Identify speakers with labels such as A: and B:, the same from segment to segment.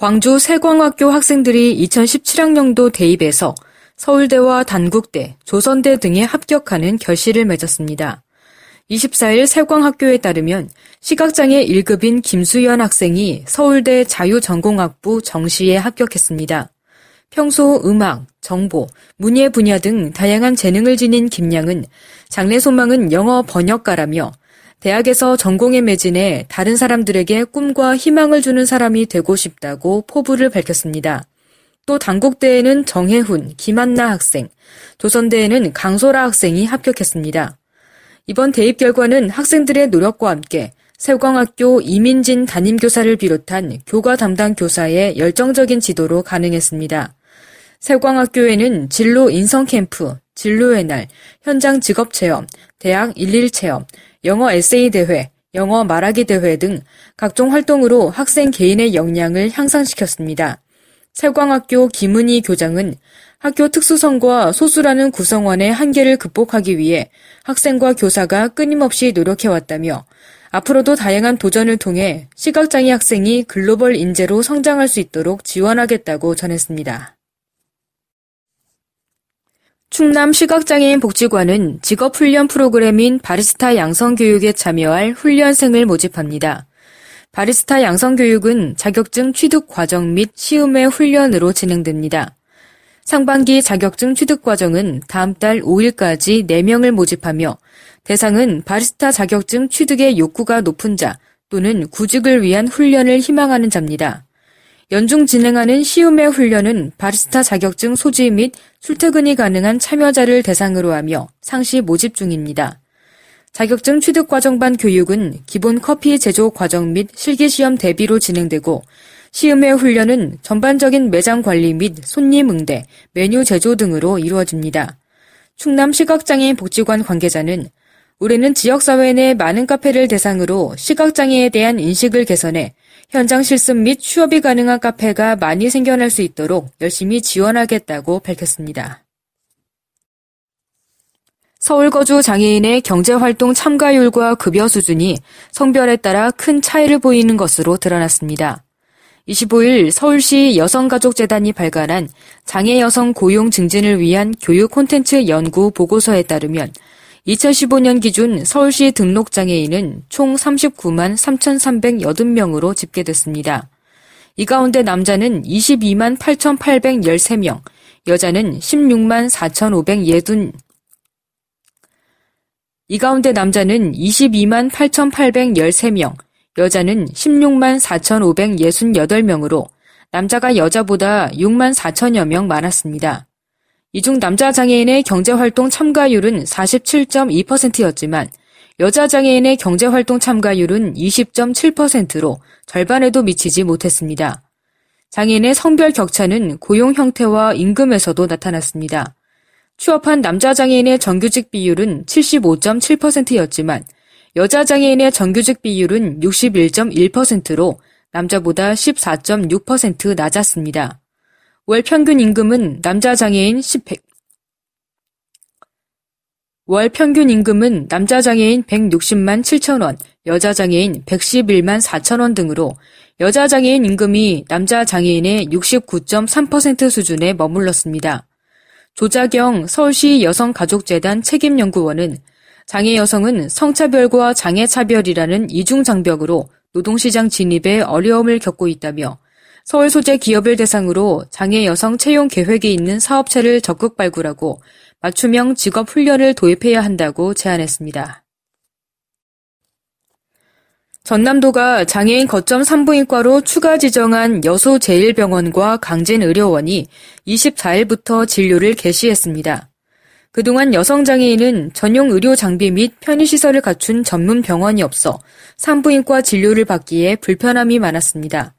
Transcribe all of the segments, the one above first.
A: 광주 세광학교 학생들이 2017학년도 대입에서 서울대와 단국대, 조선대 등에 합격하는 결실을 맺었습니다. 24일 세광학교에 따르면 시각장애 1급인 김수연 학생이 서울대 자유전공학부 정시에 합격했습니다. 평소 음악, 정보, 문예 분야 등 다양한 재능을 지닌 김양은 장래 소망은 영어 번역가라며 대학에서 전공에 매진해 다른 사람들에게 꿈과 희망을 주는 사람이 되고 싶다고 포부를 밝혔습니다. 또 당국대에는 정혜훈, 김한나 학생, 조선대에는 강소라 학생이 합격했습니다. 이번 대입 결과는 학생들의 노력과 함께 세광학교 이민진 담임교사를 비롯한 교과 담당 교사의 열정적인 지도로 가능했습니다. 세광학교에는 진로 인성 캠프, 진로의 날, 현장 직업 체험, 대학 일일 체험, 영어 에세이 대회, 영어 말하기 대회 등 각종 활동으로 학생 개인의 역량을 향상시켰습니다. 세광학교 김은희 교장은 학교 특수성과 소수라는 구성원의 한계를 극복하기 위해 학생과 교사가 끊임없이 노력해왔다며 앞으로도 다양한 도전을 통해 시각장애 학생이 글로벌 인재로 성장할 수 있도록 지원하겠다고 전했습니다. 충남 시각장애인 복지관은 직업훈련 프로그램인 바리스타 양성교육에 참여할 훈련생을 모집합니다. 바리스타 양성교육은 자격증 취득 과정 및 시음회 훈련으로 진행됩니다. 상반기 자격증 취득 과정은 다음 달 5일까지 4명을 모집하며 대상은 바리스타 자격증 취득의 욕구가 높은 자 또는 구직을 위한 훈련을 희망하는 자입니다. 연중 진행하는 시음회 훈련은 바리스타 자격증 소지 및 출퇴근이 가능한 참여자를 대상으로 하며 상시 모집 중입니다. 자격증 취득 과정반 교육은 기본 커피 제조 과정 및 실기시험 대비로 진행되고 시음회 훈련은 전반적인 매장 관리 및 손님 응대, 메뉴 제조 등으로 이루어집니다. 충남 시각장애인 복지관 관계자는 올해는 지역사회 내 많은 카페를 대상으로 시각장애에 대한 인식을 개선해 현장 실습 및 취업이 가능한 카페가 많이 생겨날 수 있도록 열심히 지원하겠다고 밝혔습니다. 서울 거주 장애인의 경제활동 참가율과 급여 수준이 성별에 따라 큰 차이를 보이는 것으로 드러났습니다. 25일 서울시 여성가족재단이 발간한 장애 여성 고용 증진을 위한 교육 콘텐츠 연구 보고서에 따르면 2015년 기준 서울시 등록장애인은 총 39만 3,380명으로 집계됐습니다. 이 가운데 남자는 22만 8,813명, 여자는 16만 4,560, 이 가운데 남자는 22만 8,813명, 여자는 16만 4,568명으로 남자가 여자보다 6만 4천여 명 많았습니다. 이 중 남자 장애인의 경제활동 참가율은 47.2%였지만 여자 장애인의 경제활동 참가율은 20.7%로 절반에도 미치지 못했습니다. 장애인의 성별 격차는 고용 형태와 임금에서도 나타났습니다. 취업한 남자 장애인의 정규직 비율은 75.7%였지만 여자 장애인의 정규직 비율은 61.1%로 남자보다 14.6% 낮았습니다. 월 평균 임금은 남자 장애인 10, 월 평균 임금은 남자 장애인 160만 7천 원, 여자 장애인 111만 4천 원 등으로 여자 장애인 임금이 남자 장애인의 69.3% 수준에 머물렀습니다. 조자경 서울시 여성가족재단 책임연구원은 장애 여성은 성차별과 장애 차별이라는 이중 장벽으로 노동시장 진입에 어려움을 겪고 있다며 서울 소재 기업을 대상으로 장애 여성 채용 계획이 있는 사업체를 적극 발굴하고 맞춤형 직업 훈련을 도입해야 한다고 제안했습니다. 전남도가 장애인 거점 산부인과로 추가 지정한 여수 제1병원과 강진의료원이 24일부터 진료를 개시했습니다. 그동안 여성 장애인은 전용 의료 장비 및 편의 시설을 갖춘 전문 병원이 없어 산부인과 진료를 받기에 불편함이 많았습니다.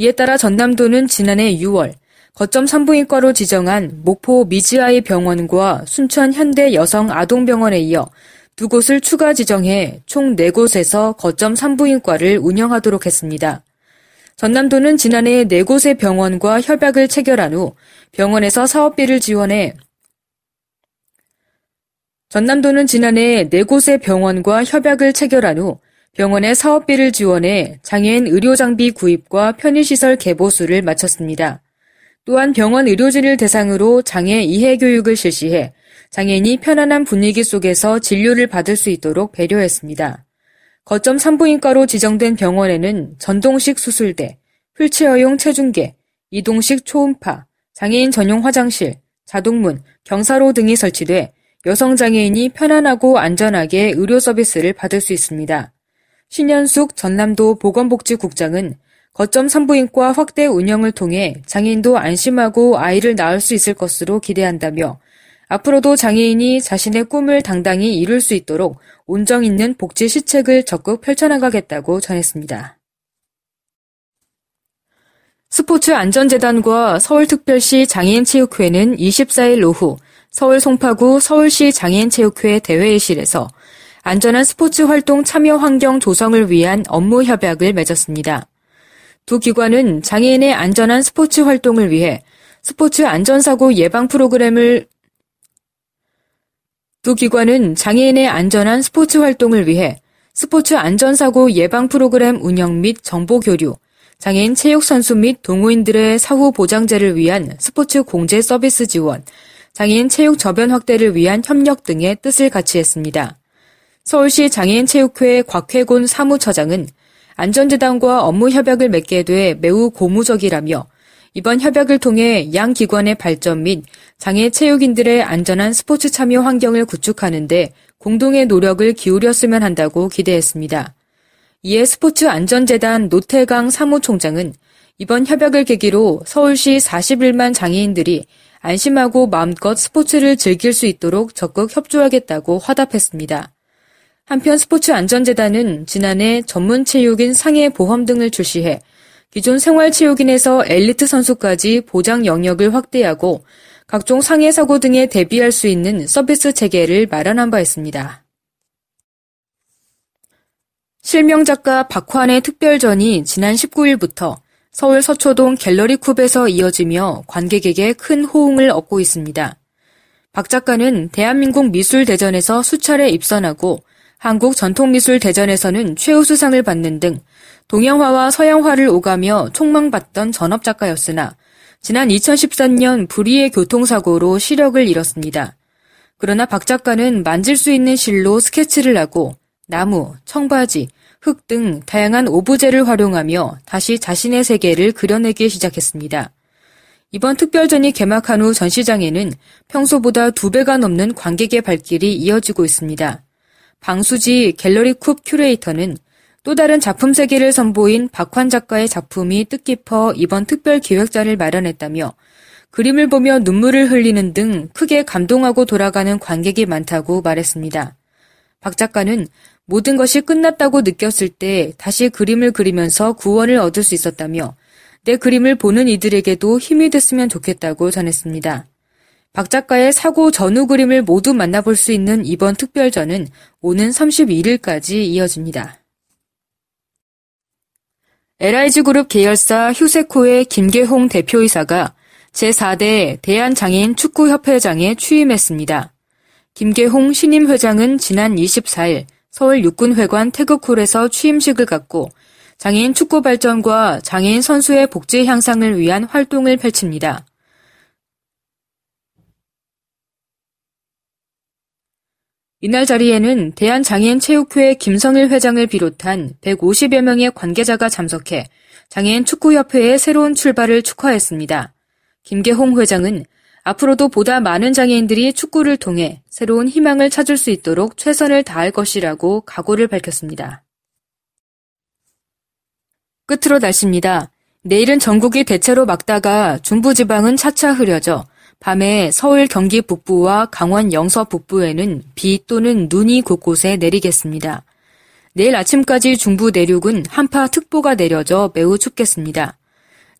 A: 이에 따라 전남도는 지난해 6월 거점 산부인과로 지정한 목포 미즈아이 병원과 순천 현대 여성 아동병원에 이어 두 곳을 추가 지정해 총 4곳에서 거점 산부인과를 운영하도록 했습니다. 전남도는 지난해 4곳의 병원과 협약을 체결한 후 병원에서 사업비를 지원해 전남도는 지난해 4곳의 병원과 협약을 체결한 후 병원의 사업비를 지원해 장애인 의료장비 구입과 편의시설 개보수를 마쳤습니다. 또한 병원 의료진을 대상으로 장애 이해 교육을 실시해 장애인이 편안한 분위기 속에서 진료를 받을 수 있도록 배려했습니다. 거점 산부인과로 지정된 병원에는 전동식 수술대, 휠체어용 체중계, 이동식 초음파, 장애인 전용 화장실, 자동문, 경사로 등이 설치돼 여성 장애인이 편안하고 안전하게 의료 서비스를 받을 수 있습니다. 신현숙 전남도 보건복지국장은 거점 산부인과 확대 운영을 통해 장애인도 안심하고 아이를 낳을 수 있을 것으로 기대한다며 앞으로도 장애인이 자신의 꿈을 당당히 이룰 수 있도록 온정 있는 복지 시책을 적극 펼쳐나가겠다고 전했습니다. 스포츠 안전재단과 서울특별시 장애인체육회는 24일 오후 서울 송파구 서울시 장애인체육회 대회의실에서 안전한 스포츠 활동 참여 환경 조성을 위한 업무 협약을 맺었습니다. 두 기관은 장애인의 안전한 스포츠 활동을 위해 스포츠 안전사고 예방 프로그램을 두 기관은 장애인의 안전한 스포츠 활동을 위해 스포츠 안전사고 예방 프로그램 운영 및 정보 교류, 장애인 체육선수 및 동호인들의 사후 보장제를 위한 스포츠 공제 서비스 지원, 장애인 체육 저변 확대를 위한 협력 등의 뜻을 같이 했습니다. 서울시 장애인체육회 곽회곤 사무처장은 안전재단과 업무 협약을 맺게 돼 매우 고무적이라며 이번 협약을 통해 양 기관의 발전 및 장애 체육인들의 안전한 스포츠 참여 환경을 구축하는데 공동의 노력을 기울였으면 한다고 기대했습니다. 이에 스포츠 안전재단 노태강 사무총장은 이번 협약을 계기로 서울시 41만 장애인들이 안심하고 마음껏 스포츠를 즐길 수 있도록 적극 협조하겠다고 화답했습니다. 한편 스포츠 안전재단은 지난해 전문 체육인 상해 보험 등을 출시해 기존 생활체육인에서 엘리트 선수까지 보장 영역을 확대하고 각종 상해 사고 등에 대비할 수 있는 서비스 체계를 마련한 바 있습니다. 실명 작가 박환의 특별전이 지난 19일부터 서울 서초동 갤러리 쿱에서 이어지며 관객에게 큰 호응을 얻고 있습니다. 박 작가는 대한민국 미술대전에서 수차례 입선하고 한국 전통미술 대전에서는 최우수상을 받는 등 동양화와 서양화를 오가며 촉망받던 전업작가였으나 지난 2013년 불의의 교통사고로 시력을 잃었습니다. 그러나 박 작가는 만질 수 있는 실로 스케치를 하고 나무, 청바지, 흙 등 다양한 오브제를 활용하며 다시 자신의 세계를 그려내기 시작했습니다. 이번 특별전이 개막한 후 전시장에는 평소보다 두 배가 넘는 관객의 발길이 이어지고 있습니다. 방수지 갤러리 쿱 큐레이터는 또 다른 작품 세계를 선보인 박환 작가의 작품이 뜻깊어 이번 특별 기획자를 마련했다며 그림을 보며 눈물을 흘리는 등 크게 감동하고 돌아가는 관객이 많다고 말했습니다. 박 작가는 모든 것이 끝났다고 느꼈을 때 다시 그림을 그리면서 구원을 얻을 수 있었다며 내 그림을 보는 이들에게도 힘이 됐으면 좋겠다고 전했습니다. 박 작가의 사고 전후 그림을 모두 만나볼 수 있는 이번 특별전은 오는 31일까지 이어집니다. LIG 그룹 계열사 휴세코의 김계홍 대표이사가 제4대 대한장애인 축구협회장에 취임했습니다. 김계홍 신임 회장은 지난 24일 서울 육군회관 태극홀에서 취임식을 갖고 장애인 축구 발전과 장애인 선수의 복지 향상을 위한 활동을 펼칩니다. 이날 자리에는 대한장애인체육회 김성일 회장을 비롯한 150여 명의 관계자가 참석해 장애인 축구협회의 새로운 출발을 축하했습니다. 김계홍 회장은 앞으로도 보다 많은 장애인들이 축구를 통해 새로운 희망을 찾을 수 있도록 최선을 다할 것이라고 각오를 밝혔습니다. 끝으로 날씨입니다. 내일은 전국이 대체로 막다가 중부지방은 차차 흐려져 밤에 서울 경기 북부와 강원 영서 북부에는 비 또는 눈이 곳곳에 내리겠습니다. 내일 아침까지 중부 내륙은 한파 특보가 내려져 매우 춥겠습니다.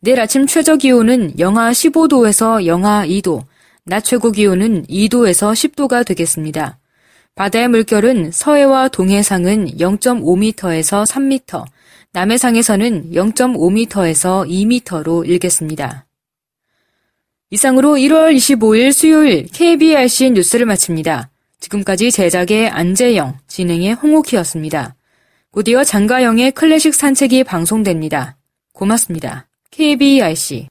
A: 내일 아침 최저 기온은 영하 15도에서 영하 2도, 낮 최고 기온은 2도에서 10도가 되겠습니다. 바다의 물결은 서해와 동해상은 0.5m에서 3m, 남해상에서는 0.5m에서 2m로 일겠습니다. 이상으로 1월 25일 수요일 KBRC 뉴스를 마칩니다. 지금까지 제작의 안재영, 진행의 홍옥희였습니다. 곧이어 장가영의 클래식 산책이 방송됩니다. 고맙습니다. KBRC